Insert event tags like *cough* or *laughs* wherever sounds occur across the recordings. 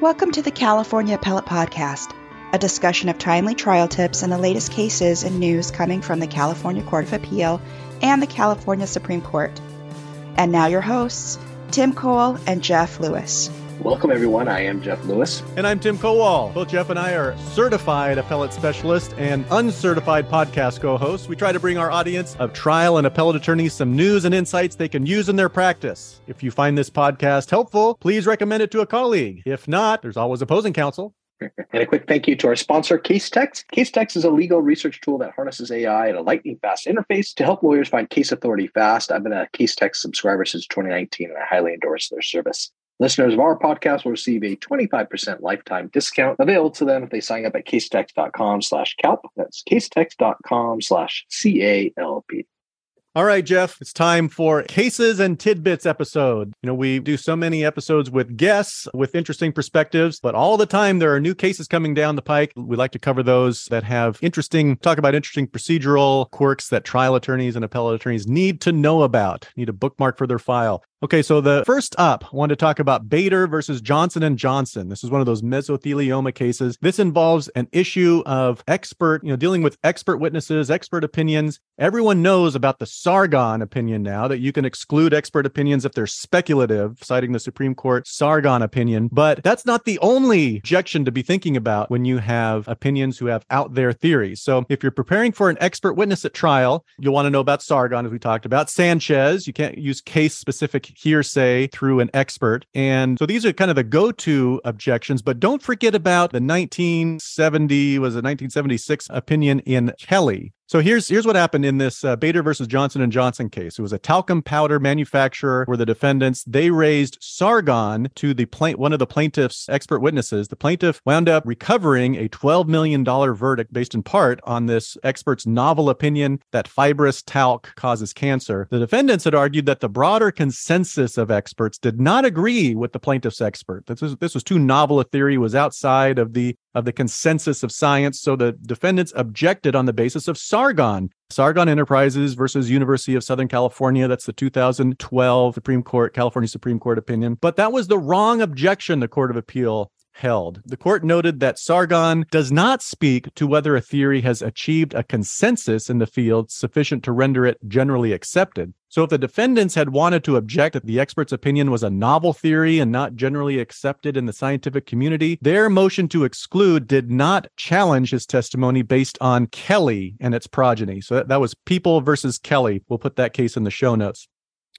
Welcome to the California Appellate Podcast, a discussion of timely trial tips and the latest cases and news coming from the California Court of Appeal and the California Supreme Court. And now your hosts, Tim Kowal and Jeff Lewis. Welcome, everyone. I am Jeff Lewis. And I'm Tim Kowal. Both Jeff and I are certified appellate specialists and uncertified podcast co hosts. We try to bring our audience of trial and appellate attorneys some news and insights they can use in their practice. If you find this podcast helpful, please recommend it to a colleague. If not, there's always opposing counsel. And a quick thank you to our sponsor, CaseText. CaseText is a legal research tool that harnesses AI and a lightning fast interface to help lawyers find case authority fast. I've been a CaseText subscriber since 2019 and I highly endorse their service. Listeners of our podcast will receive a 25% lifetime discount available to them if they sign up at casetext.com slash CALP. That's casetext.com slash C-A-L-P. All right, Jeff, it's time for Cases and Tidbits episode. You know, we do so many episodes with guests with interesting perspectives, but all the time there are new cases coming down the pike. We like to cover those that have interesting, talk about interesting procedural quirks that trial attorneys and appellate attorneys need to know about, need a bookmark for their file. Okay, so the first up, I want to talk about Bader versus Johnson and Johnson. This is one of those mesothelioma cases. This involves an issue of expert, you know, dealing with expert witnesses, expert opinions. Everyone knows about the Sargon opinion now that you can exclude expert opinions if they're speculative, citing the Supreme Court Sargon opinion. But that's not the only objection to be thinking about when you have opinions who have out there theories. So if you're preparing for an expert witness at trial, you'll want to know about Sargon, as we talked about. Sanchez, you can't use case specific hearsay through an expert. And so these are kind of the go to objections, but don't forget about the 1970, was it 1976 opinion in Kelly, so here's here's what happened in this uh, Bader versus Johnson and Johnson case. It was a talcum powder manufacturer where the defendants they raised Sargon to the plaint one of the plaintiff's expert witnesses. The plaintiff wound up recovering a 12 million dollar verdict based in part on this expert's novel opinion that fibrous talc causes cancer. The defendants had argued that the broader consensus of experts did not agree with the plaintiff's expert. This was this was too novel a theory was outside of the of the consensus of science. So the defendants objected on the basis of Sargon. Sargon Enterprises versus University of Southern California. That's the 2012 Supreme Court, California Supreme Court opinion. But that was the wrong objection the Court of Appeal held. The court noted that Sargon does not speak to whether a theory has achieved a consensus in the field sufficient to render it generally accepted. So, if the defendants had wanted to object that the expert's opinion was a novel theory and not generally accepted in the scientific community, their motion to exclude did not challenge his testimony based on Kelly and its progeny. So, that, that was People versus Kelly. We'll put that case in the show notes.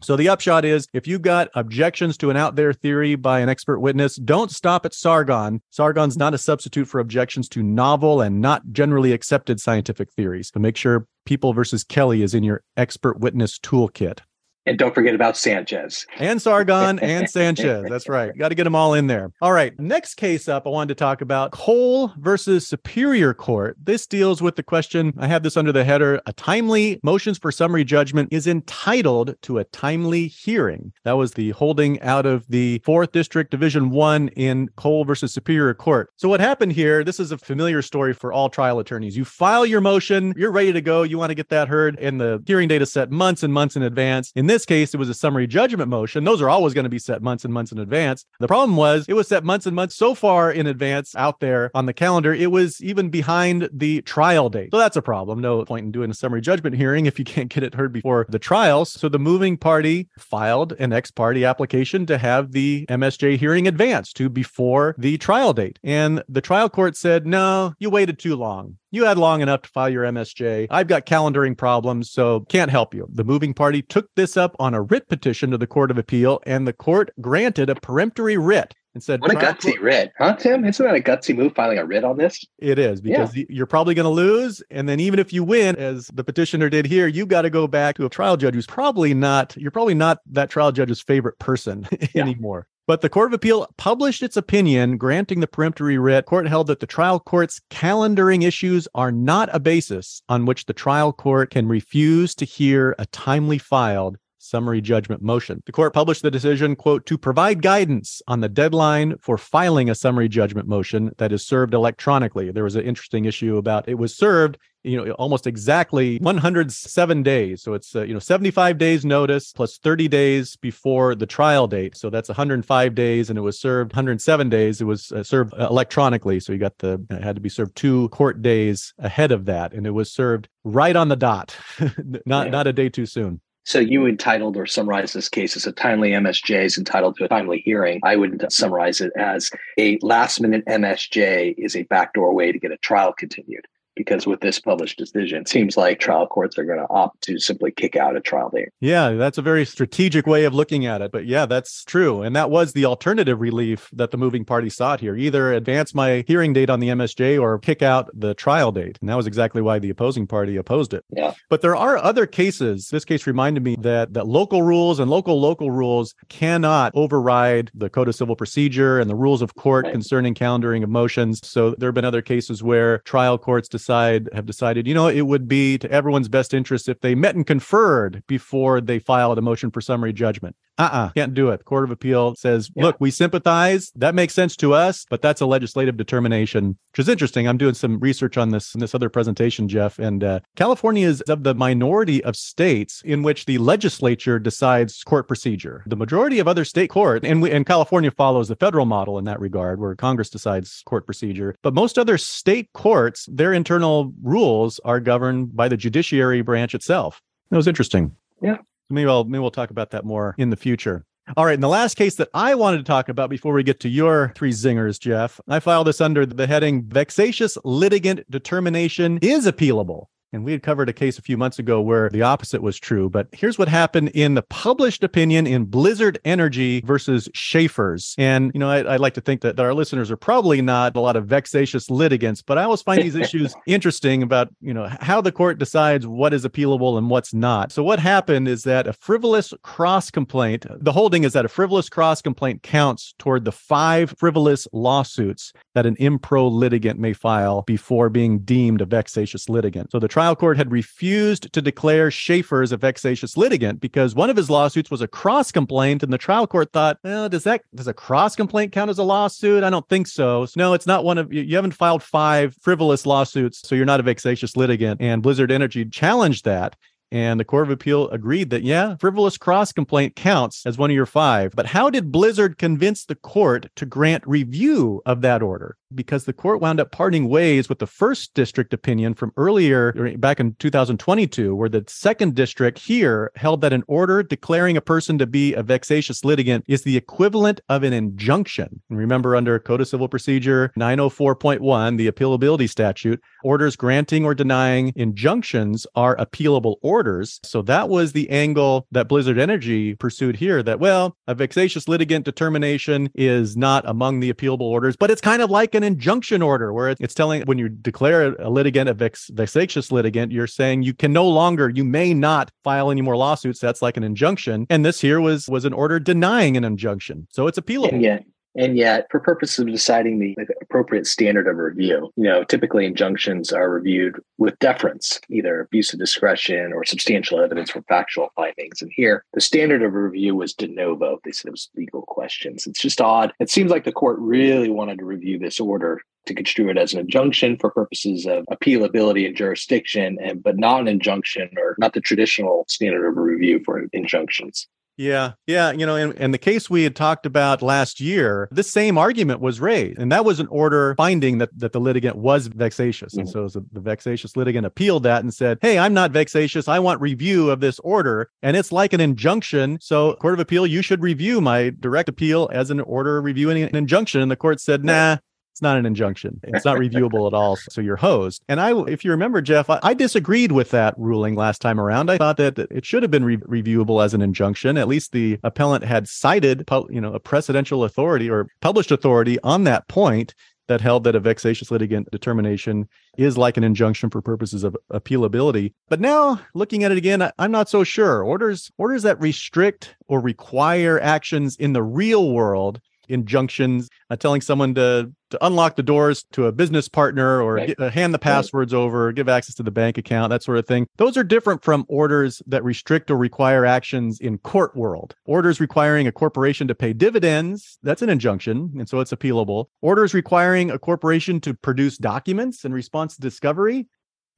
So the upshot is if you've got objections to an out there theory by an expert witness, don't stop at Sargon. Sargon's not a substitute for objections to novel and not generally accepted scientific theories. So make sure People versus Kelly is in your expert witness toolkit. And don't forget about Sanchez. And Sargon *laughs* and Sanchez. That's right. Got to get them all in there. All right. Next case up, I wanted to talk about Cole versus Superior Court. This deals with the question I have this under the header a timely motions for summary judgment is entitled to a timely hearing. That was the holding out of the 4th District Division 1 in Cole versus Superior Court. So, what happened here, this is a familiar story for all trial attorneys. You file your motion, you're ready to go, you want to get that heard, and the hearing date is set months and months in advance. In this this case, it was a summary judgment motion. Those are always going to be set months and months in advance. The problem was it was set months and months so far in advance out there on the calendar, it was even behind the trial date. So that's a problem. No point in doing a summary judgment hearing if you can't get it heard before the trials. So the moving party filed an ex parte application to have the MSJ hearing advanced to before the trial date. And the trial court said, no, you waited too long. You had long enough to file your MSJ. I've got calendaring problems, so can't help you. The moving party took this up on a writ petition to the Court of Appeal, and the court granted a peremptory writ and said, What a gutsy court- writ, huh, Tim? Isn't that a gutsy move filing a writ on this? It is because yeah. you're probably going to lose. And then even if you win, as the petitioner did here, you've got to go back to a trial judge who's probably not, you're probably not that trial judge's favorite person *laughs* yeah. anymore. But the Court of Appeal published its opinion granting the peremptory writ. Court held that the trial court's calendaring issues are not a basis on which the trial court can refuse to hear a timely filed summary judgment motion. The court published the decision, quote, to provide guidance on the deadline for filing a summary judgment motion that is served electronically. There was an interesting issue about it was served you know almost exactly 107 days so it's uh, you know 75 days notice plus 30 days before the trial date so that's 105 days and it was served 107 days it was uh, served electronically so you got the it had to be served two court days ahead of that and it was served right on the dot *laughs* not yeah. not a day too soon so you entitled or summarize this case as a timely MSJ is entitled to a timely hearing. I would summarize it as a last minute MSJ is a backdoor way to get a trial continued because with this published decision, it seems like trial courts are going to opt to simply kick out a trial date. Yeah, that's a very strategic way of looking at it. But yeah, that's true. And that was the alternative relief that the moving party sought here either advance my hearing date on the MSJ or kick out the trial date. And that was exactly why the opposing party opposed it. Yeah. But there are other cases. This case reminded me that, that local rules and local local rules cannot override the Code of Civil Procedure and the rules of court right. concerning calendaring of motions. So there have been other cases where trial courts decide side have decided, you know, it would be to everyone's best interest if they met and conferred before they filed a motion for summary judgment. Uh-uh. Can't do it. Court of appeal says yeah. look we sympathize. That makes sense to us but that's a legislative determination which is interesting. I'm doing some research on this in this other presentation jeff and uh, california is of the minority of states in which the legislature decides court procedure. The majority of other state court and, we, and california follows the federal model in that regard where congress decides court procedure but most other state courts their internal rules are governed by the judiciary branch itself that was interesting yeah Maybe I'll maybe we'll talk about that more in the future. All right. And the last case that I wanted to talk about before we get to your three zingers, Jeff, I filed this under the heading Vexatious Litigant Determination is Appealable. And we had covered a case a few months ago where the opposite was true. But here's what happened in the published opinion in Blizzard Energy versus Schaefer's. And, you know, I, would like to think that our listeners are probably not a lot of vexatious litigants, but I always find these issues *laughs* interesting about, you know, how the court decides what is appealable and what's not. So what happened is that a frivolous cross complaint, the holding is that a frivolous cross complaint counts toward the five frivolous lawsuits that an impro litigant may file before being deemed a vexatious litigant. So the trial court had refused to declare Schaefer as a vexatious litigant because one of his lawsuits was a cross complaint, and the trial court thought, well, does that does a cross complaint count as a lawsuit? I don't think so. so no, it's not one of you, you haven't filed five frivolous lawsuits, so you're not a vexatious litigant. And Blizzard Energy challenged that. And the Court of Appeal agreed that, yeah, frivolous cross complaint counts as one of your five. But how did Blizzard convince the court to grant review of that order? because the court wound up parting ways with the first district opinion from earlier back in 2022 where the second district here held that an order declaring a person to be a vexatious litigant is the equivalent of an injunction and remember under code of civil procedure 904.1 the appealability statute orders granting or denying injunctions are appealable orders so that was the angle that blizzard energy pursued here that well a vexatious litigant determination is not among the appealable orders but it's kind of like an injunction order where it's telling when you declare a litigant a vex, vexatious litigant, you're saying you can no longer, you may not file any more lawsuits. That's like an injunction. And this here was was an order denying an injunction. So it's appealable. Yeah. And yet, for purposes of deciding the appropriate standard of review, you know, typically injunctions are reviewed with deference, either abuse of discretion or substantial evidence for factual findings. And here, the standard of review was de novo. They said it was legal questions. It's just odd. It seems like the court really wanted to review this order to construe it as an injunction for purposes of appealability and jurisdiction, and but not an injunction or not the traditional standard of review for injunctions. Yeah, yeah, you know, and, and the case we had talked about last year, this same argument was raised, and that was an order finding that that the litigant was vexatious, and mm. so the, the vexatious litigant appealed that and said, "Hey, I'm not vexatious. I want review of this order, and it's like an injunction. So, Court of Appeal, you should review my direct appeal as an order reviewing an injunction." And the court said, "Nah, it's not an injunction. It's not reviewable at all. So you're hosed. And I, if you remember, Jeff, I, I, disagreed with that ruling last time around. I thought that it should have been re- reviewable as an injunction. At least the appellant had cited, you know, a precedential authority or published authority on that point that held that a vexatious litigant determination is like an injunction for purposes of appealability. But now looking at it again, I, am not so sure. Orders orders that restrict or require actions in the real world injunctions, uh, telling someone to to unlock the doors to a business partner or Right. get, uh, hand the passwords over, give access to the bank account, that sort of thing. Those are different from orders that restrict or require actions in court world. Orders requiring a corporation to pay dividends, that's an injunction, and so it's appealable. Orders requiring a corporation to produce documents in response to discovery,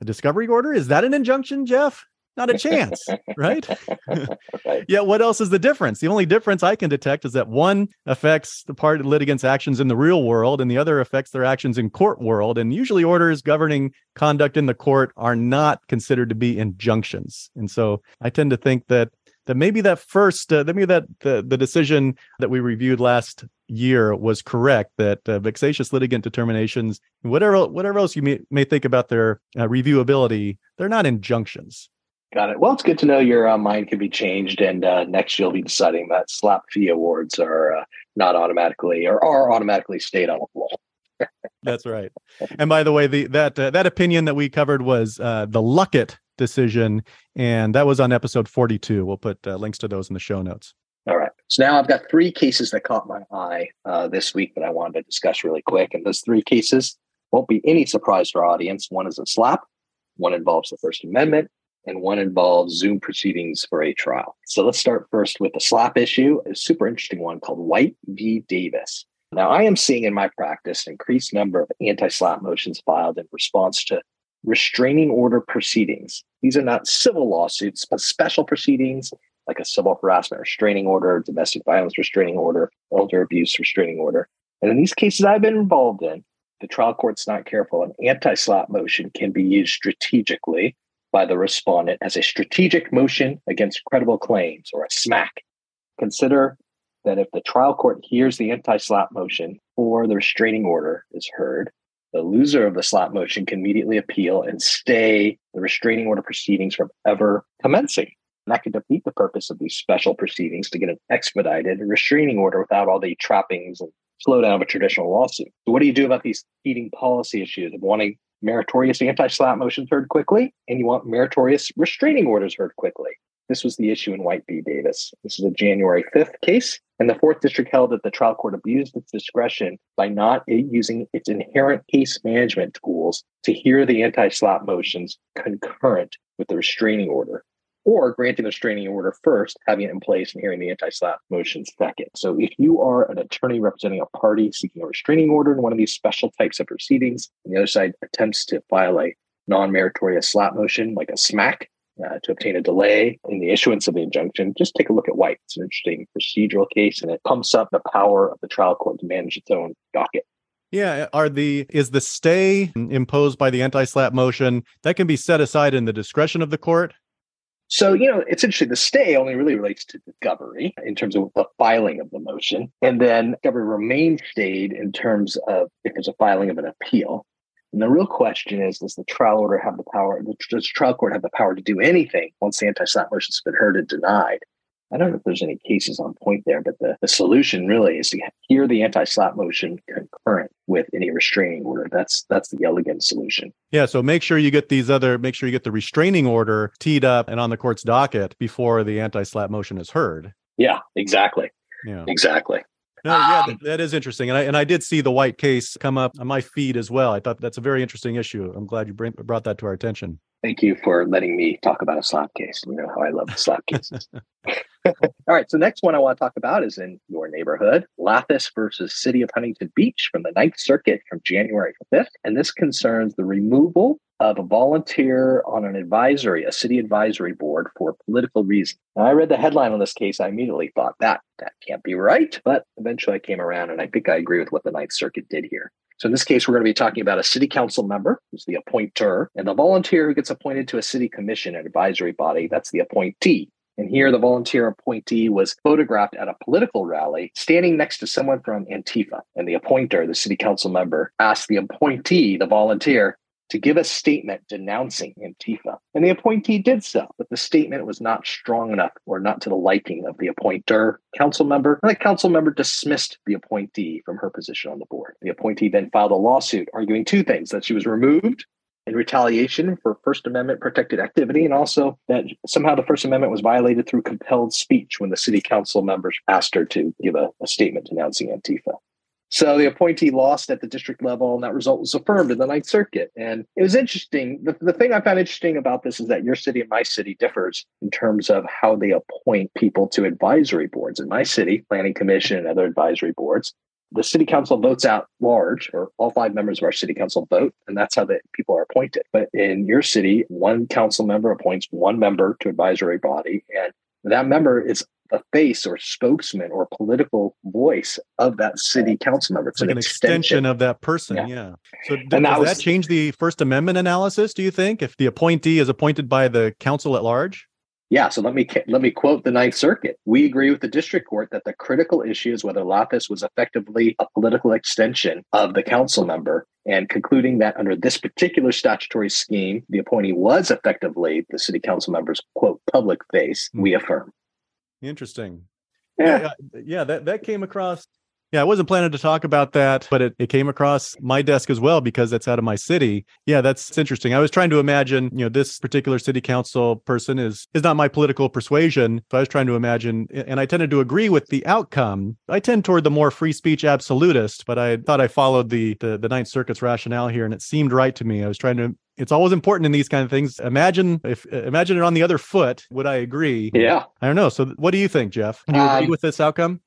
a discovery order, is that an injunction, Jeff? Not a chance, right? *laughs* right. Yeah, what else is the difference? The only difference I can detect is that one affects the party litigants' actions in the real world, and the other affects their actions in court world. And usually, orders governing conduct in the court are not considered to be injunctions. And so, I tend to think that that maybe that first, uh, maybe that the, the decision that we reviewed last year was correct. That uh, vexatious litigant determinations, whatever whatever else you may, may think about their uh, reviewability, they're not injunctions. Got it. Well, it's good to know your uh, mind can be changed, and uh, next you'll be deciding that SLAPP fee awards are uh, not automatically or are automatically stayed on the wall. *laughs* That's right. And by the way, the that uh, that opinion that we covered was uh, the Luckett decision, and that was on episode forty-two. We'll put uh, links to those in the show notes. All right. So now I've got three cases that caught my eye uh, this week that I wanted to discuss really quick, and those three cases won't be any surprise to our audience. One is a SLAPP, one involves the First Amendment, and one involves Zoom proceedings for a trial. So let's start first with the SLAPP issue, a super interesting one called White v. Davis. Now, I am seeing in my practice an increased number of anti SLAPP motions filed in response to restraining order proceedings. These are not civil lawsuits, but special proceedings like a civil harassment restraining order, domestic violence restraining order, elder abuse restraining order. And in these cases I've been involved in, the trial court's not careful. An anti SLAPP motion can be used strategically by the respondent as a strategic motion against credible claims or a smack. Consider that if the trial court hears the anti SLAPP motion or the restraining order is heard, the loser of the SLAPP motion can immediately appeal and stay the restraining order proceedings from ever commencing. And that could defeat the purpose of these special proceedings to get an expedited restraining order without all the trappings and slowdown of a traditional lawsuit. So, what do you do about these heating policy issues of wanting meritorious anti-SLAPP motions heard quickly, and you want meritorious restraining orders heard quickly. This was the issue in White v. Davis. This is a January 5th case, and the Fourth District held that the trial court abused its discretion by not using its inherent case management tools to hear the anti-SLAPP motions concurrent with the restraining order or granting the restraining order first, having it in place and hearing the anti-SLAPP motion second. So if you are an attorney representing a party seeking a restraining order in one of these special types of proceedings, and the other side attempts to file a non-meritorious SLAPP motion like a smack uh, to obtain a delay in the issuance of the injunction, just take a look at White. It's an interesting procedural case, and it pumps up the power of the trial court to manage its own docket. Yeah, are the is the stay imposed by the anti-SLAPP motion that can be set aside in the discretion of the court? So, you know, it's interesting. The stay only really relates to discovery in terms of the filing of the motion. And then discovery remains stayed in terms of if there's a filing of an appeal. And the real question is, does the trial order have the power, does the trial court have the power to do anything once the anti-SLAPP motion's been heard and denied? I don't know if there's any cases on point there, but the, the solution really is to hear the anti-SLAPP motion with any restraining order. That's that's the elegant solution. Yeah, so make sure you get these other make sure you get the restraining order teed up and on the court's docket before the anti-SLAPP motion is heard. Yeah, exactly. Yeah. Exactly. No, yeah, um, that, that is interesting, and I and I did see the White case come up on my feed as well. I thought that's a very interesting issue. I'm glad you bring, brought that to our attention. Thank you for letting me talk about a SLAPP case. You know how I love the SLAPP cases. *laughs* All right. So next one I want to talk about is in your neighborhood, Lathus versus City of Huntington Beach from the Ninth Circuit from January 5th. And this concerns the removal of a volunteer on an advisory, a city advisory board for political reasons. Now, I read the headline on this case. I immediately thought that that can't be right. But eventually I came around and I think I agree with what the Ninth Circuit did here. So in this case, we're going to be talking about a city council member who's the appointer and the volunteer who gets appointed to a city commission, an advisory body. That's the appointee. And here, the volunteer appointee was photographed at a political rally standing next to someone from Antifa. And the appointer, the city council member, asked the appointee, the volunteer, to give a statement denouncing Antifa. And the appointee did so, but the statement was not strong enough or not to the liking of the appointer council member. And the council member dismissed the appointee from her position on the board. The appointee then filed a lawsuit arguing two things that she was removed in retaliation for First Amendment protected activity, and also that somehow the First Amendment was violated through compelled speech when the city council members asked her to give a, a statement denouncing Antifa. So the appointee lost at the district level, and that result was affirmed in the Ninth Circuit. And it was interesting. The, the thing I found interesting about this is that your city and my city differs in terms of how they appoint people to advisory boards. In my city, Planning Commission and other advisory boards, the city council votes out large, or all five members of our city council vote, and that's how the people are appointed. But in your city, one council member appoints one member to advisory body, and that member is the face or spokesman or political voice of that city council member. It's, like an extension. extension. of that person. Yeah. yeah. So does that, was, that change the First Amendment analysis? Do you think if the appointee is appointed by the council at large? Yeah, so let me let me quote the Ninth Circuit. We agree with the district court that the critical issue is whether Lathus was effectively a political extension of the council member, and concluding that under this particular statutory scheme, the appointee was effectively the city council member's quote public face. We hmm. affirm. Interesting. Yeah. yeah, yeah, that that came across yeah, I wasn't planning to talk about that, but it, it came across my desk as well because that's out of my city. Yeah, that's interesting. I was trying to imagine, you know, this particular city council person is is not my political persuasion. So I was trying to imagine, and I tended to agree with the outcome. I tend toward the more free speech absolutist, but I thought I followed the the, the Ninth Circuit's rationale here, and it seemed right to me. I was trying to it's always important in these kind of things. Imagine if imagine it on the other foot. Would I agree? Yeah. I don't know. So what do you think, Jeff? Do you agree um, with this outcome?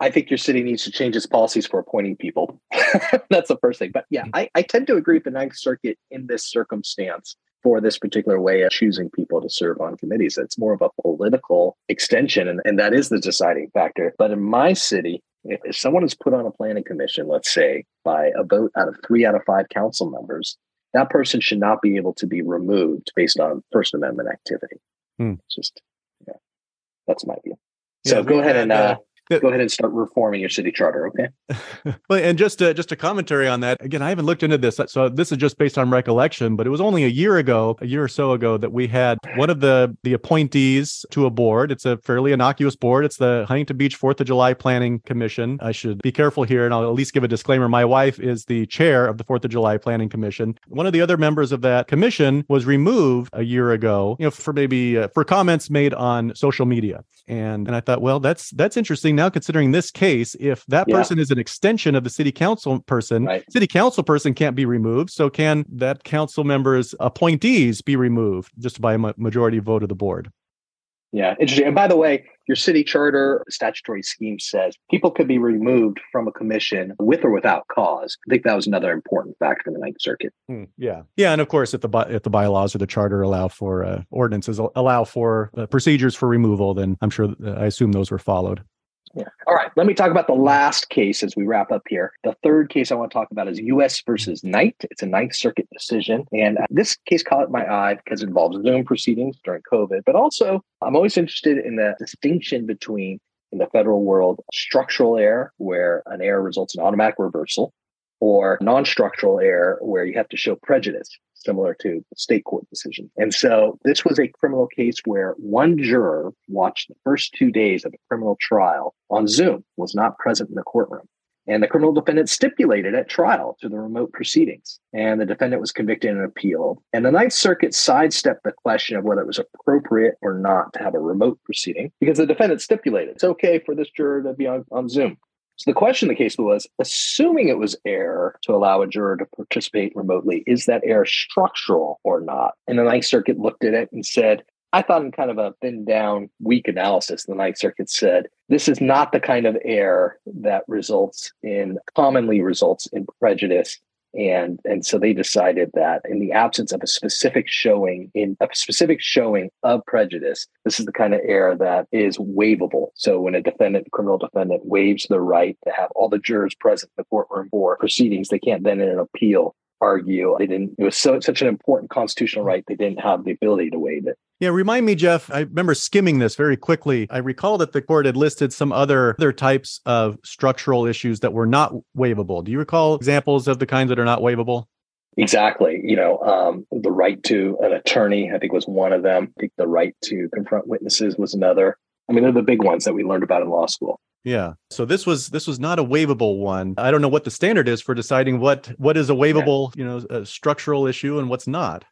I think your city needs to change its policies for appointing people. *laughs* That's the first thing. But yeah, I, I tend to agree with the Ninth Circuit in this circumstance for this particular way of choosing people to serve on committees. It's more of a political extension, and, and that is the deciding factor. But in my city, if, if someone is put on a planning commission, let's say by a vote out of three out of five council members, that person should not be able to be removed based on First Amendment activity. Hmm. Just, yeah, that's my view. So yeah, go ahead and uh, go ahead and start reforming your city charter okay? *laughs* Well and just a, just a commentary on that. Again i haven't looked into this so this is just based on recollection but it was only a year ago a year or so ago that we had one of the the appointees to a board. It's a fairly innocuous board. It's the huntington beach fourth of july planning commission. I should be careful here and i'll at least give a disclaimer. My wife is the chair of the fourth of july planning commission. One of the other members of that commission was removed a year ago you know for maybe uh, for comments made on social media. And and i thought well that's that's interesting now considering this case, if that yeah. person is an extension of the city council person, right. city council person can't be removed. So can that council member's appointees be removed just by a majority vote of the board? Yeah, interesting. And by the way, your city charter statutory scheme says people could be removed from a commission with or without cause. I think that was another important fact in the Ninth Circuit. Mm, yeah, yeah, and of course, if the if the bylaws or the charter allow for uh, ordinances allow for uh, procedures for removal, then I'm sure uh, I assume those were followed. Yeah. All right. Let me talk about the last case as we wrap up here. The third case I want to talk about is U.S. versus Knight. It's a Ninth Circuit decision. And uh, this case caught my eye because it involves Zoom proceedings during COVID. But also, I'm always interested in the distinction between, in the federal world, structural error, where an error results in automatic reversal, or non structural error, where you have to show prejudice similar to the state court decision. And so this was a criminal case where one juror watched the first two days of a criminal trial on Zoom, was not present in the courtroom. And the criminal defendant stipulated at trial to the remote proceedings. And the defendant was convicted and appealed. And the Ninth Circuit sidestepped the question of whether it was appropriate or not to have a remote proceeding because the defendant stipulated it's okay for this juror to be on, on Zoom. So the question in the case was assuming it was error to allow a juror to participate remotely, is that error structural or not? And the Ninth Circuit looked at it and said, I thought in kind of a thin down, weak analysis, the Ninth Circuit said, this is not the kind of error that results in, commonly results in prejudice and and so they decided that in the absence of a specific showing in a specific showing of prejudice this is the kind of error that is waivable. So when a defendant criminal defendant waives the right to have all the jurors present in the courtroom for proceedings they can't then in an appeal argue they didn't it was so such an important constitutional right they didn't have the ability to waive it yeah remind me jeff i remember skimming this very quickly i recall that the court had listed some other other types of structural issues that were not waivable do you recall examples of the kinds that are not waivable Exactly. You know, um, the right to an attorney, I think, was one of them. I think the right to confront witnesses was another. I mean, they're the big ones that we learned about in law school. Yeah. So this was this was not a waivable one. I don't know what the standard is for deciding what what is a waivable, yeah. you know, a structural issue and what's not.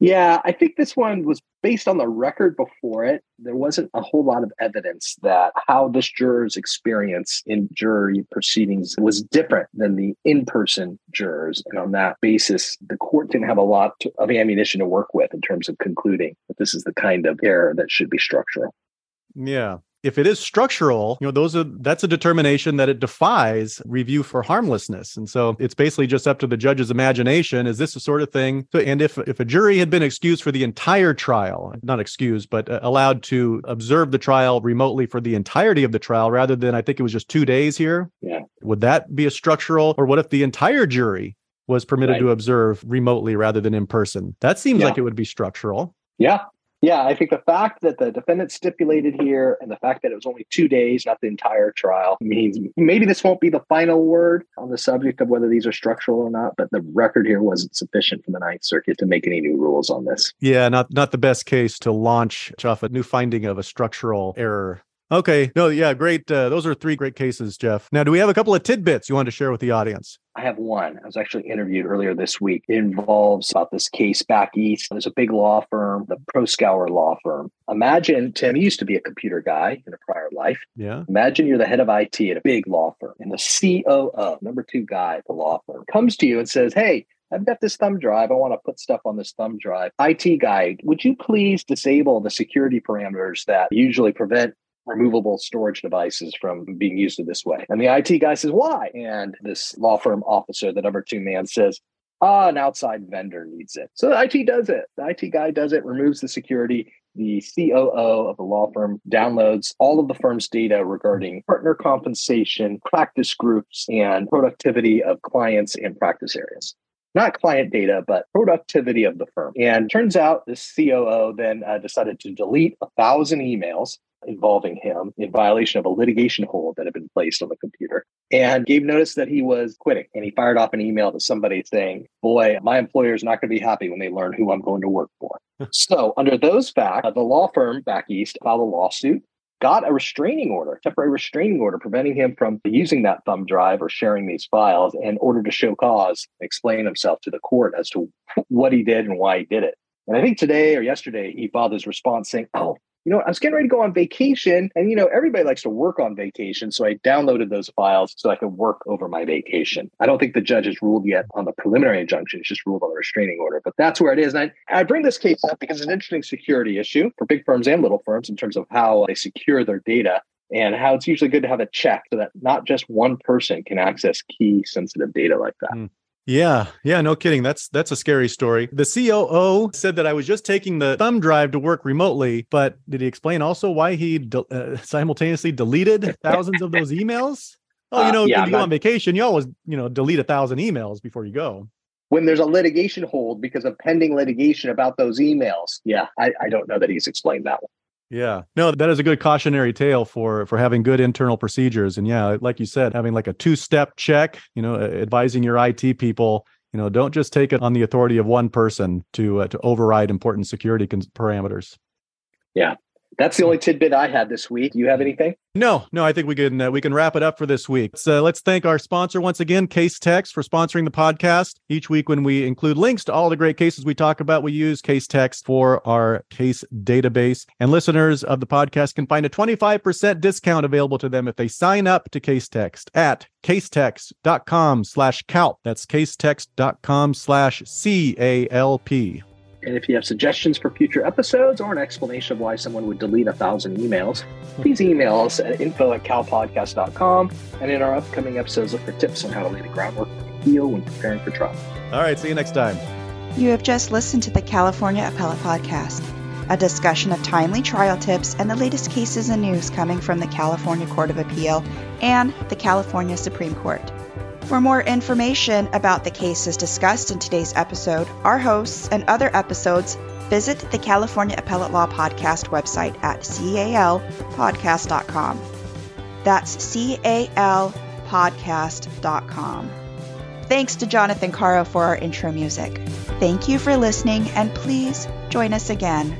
Yeah, I think this one was based on the record before it. There wasn't a whole lot of evidence that how this juror's experience in jury proceedings was different than the in person jurors. And on that basis, the court didn't have a lot of ammunition to work with in terms of concluding that this is the kind of error that should be structural. Yeah if it is structural, you know, those are that's a determination that it defies review for harmlessness. And so it's basically just up to the judge's imagination. Is this the sort of thing? So, and if if a jury had been excused for the entire trial, not excused, but uh, allowed to observe the trial remotely for the entirety of the trial, rather than I think it was just two days here. Yeah. Would that be a structural, or what if the entire jury was permitted right. to observe remotely rather than in person? That seems yeah. like it would be structural. Yeah, yeah, I think the fact that the defendant stipulated here and the fact that it was only two days, not the entire trial, means maybe this won't be the final word on the subject of whether these are structural or not, but the record here wasn't sufficient for the Ninth Circuit to make any new rules on this. Yeah, not not the best case to launch off a new finding of a structural error Okay. No, yeah, great. Uh, those are three great cases, Jeff. Now, do we have a couple of tidbits you want to share with the audience? I have one. I was actually interviewed earlier this week. It involves about this case back east. There's a big law firm, the Proskauer Law Firm. Imagine Tim used to be a computer guy in a prior life. Yeah. Imagine you're the head of IT at a big law firm, and the COO, number two guy at the law firm, comes to you and says, "Hey, I've got this thumb drive. I want to put stuff on this thumb drive. IT guy, would you please disable the security parameters that usually prevent removable storage devices from being used in this way. And the IT guy says, why? And this law firm officer, the number two man, says, ah, an outside vendor needs it. So the IT does it. The IT guy does it, removes the security. The COO of the law firm downloads all of the firm's data regarding partner compensation, practice groups, and productivity of clients and practice areas not client data, but productivity of the firm. And turns out this COO then uh, decided to delete a thousand emails involving him in violation of a litigation hold that had been placed on the computer and gave notice that he was quitting. And he fired off an email to somebody saying, Boy, my employer is not going to be happy when they learn who I'm going to work for. *laughs* so, under those facts, the law firm back east filed a lawsuit got a restraining order, temporary restraining order, preventing him from using that thumb drive or sharing these files in order to show cause, explain himself to the court as to what he did and why he did it. And I think today or yesterday, he filed his response saying, Oh, you know, I was getting ready to go on vacation and, you know, everybody likes to work on vacation. So I downloaded those files so I could work over my vacation. I don't think the judge has ruled yet on the preliminary injunction. It's just ruled on the restraining order, but that's where it is. And I, I bring this case up because it's an interesting security issue for big firms and little firms in terms of how they secure their data and how it's usually good to have a check so that not just one person can access key sensitive data like that. Mm. Yeah, yeah, no kidding. That's that's a scary story. The COO said that I was just taking the thumb drive to work remotely, but did he explain also why he de- uh, simultaneously deleted thousands of those emails? Oh, you uh, know, uh, yeah, when you go on vacation, you always, you know, delete a thousand emails before you go. When there's a litigation hold because of pending litigation about those emails, yeah, I, I don't know that he's explained that one. Yeah. No, that is a good cautionary tale for for having good internal procedures. And yeah, like you said, having like a two-step check, you know, advising your IT people, you know, don't just take it on the authority of one person to uh, to override important security cons- parameters. Yeah. That's the only tidbit I had this week. You have anything? No, no. I think we can uh, we can wrap it up for this week. So let's thank our sponsor once again, Case Text, for sponsoring the podcast. Each week, when we include links to all the great cases we talk about, we use Case Text for our case database. And listeners of the podcast can find a twenty five percent discount available to them if they sign up to Case Text at casetext.com slash calp. That's casetext.com slash C A L P. And if you have suggestions for future episodes or an explanation of why someone would delete a thousand emails, please email us at info at calpodcast.com. And in our upcoming episodes, look for tips on how to lay the groundwork for appeal when preparing for trial. All right, see you next time. You have just listened to the California Appellate Podcast, a discussion of timely trial tips and the latest cases and news coming from the California Court of Appeal and the California Supreme Court. For more information about the cases discussed in today's episode, our hosts, and other episodes, visit the California Appellate Law Podcast website at calpodcast.com. That's calpodcast.com. Thanks to Jonathan Caro for our intro music. Thank you for listening, and please join us again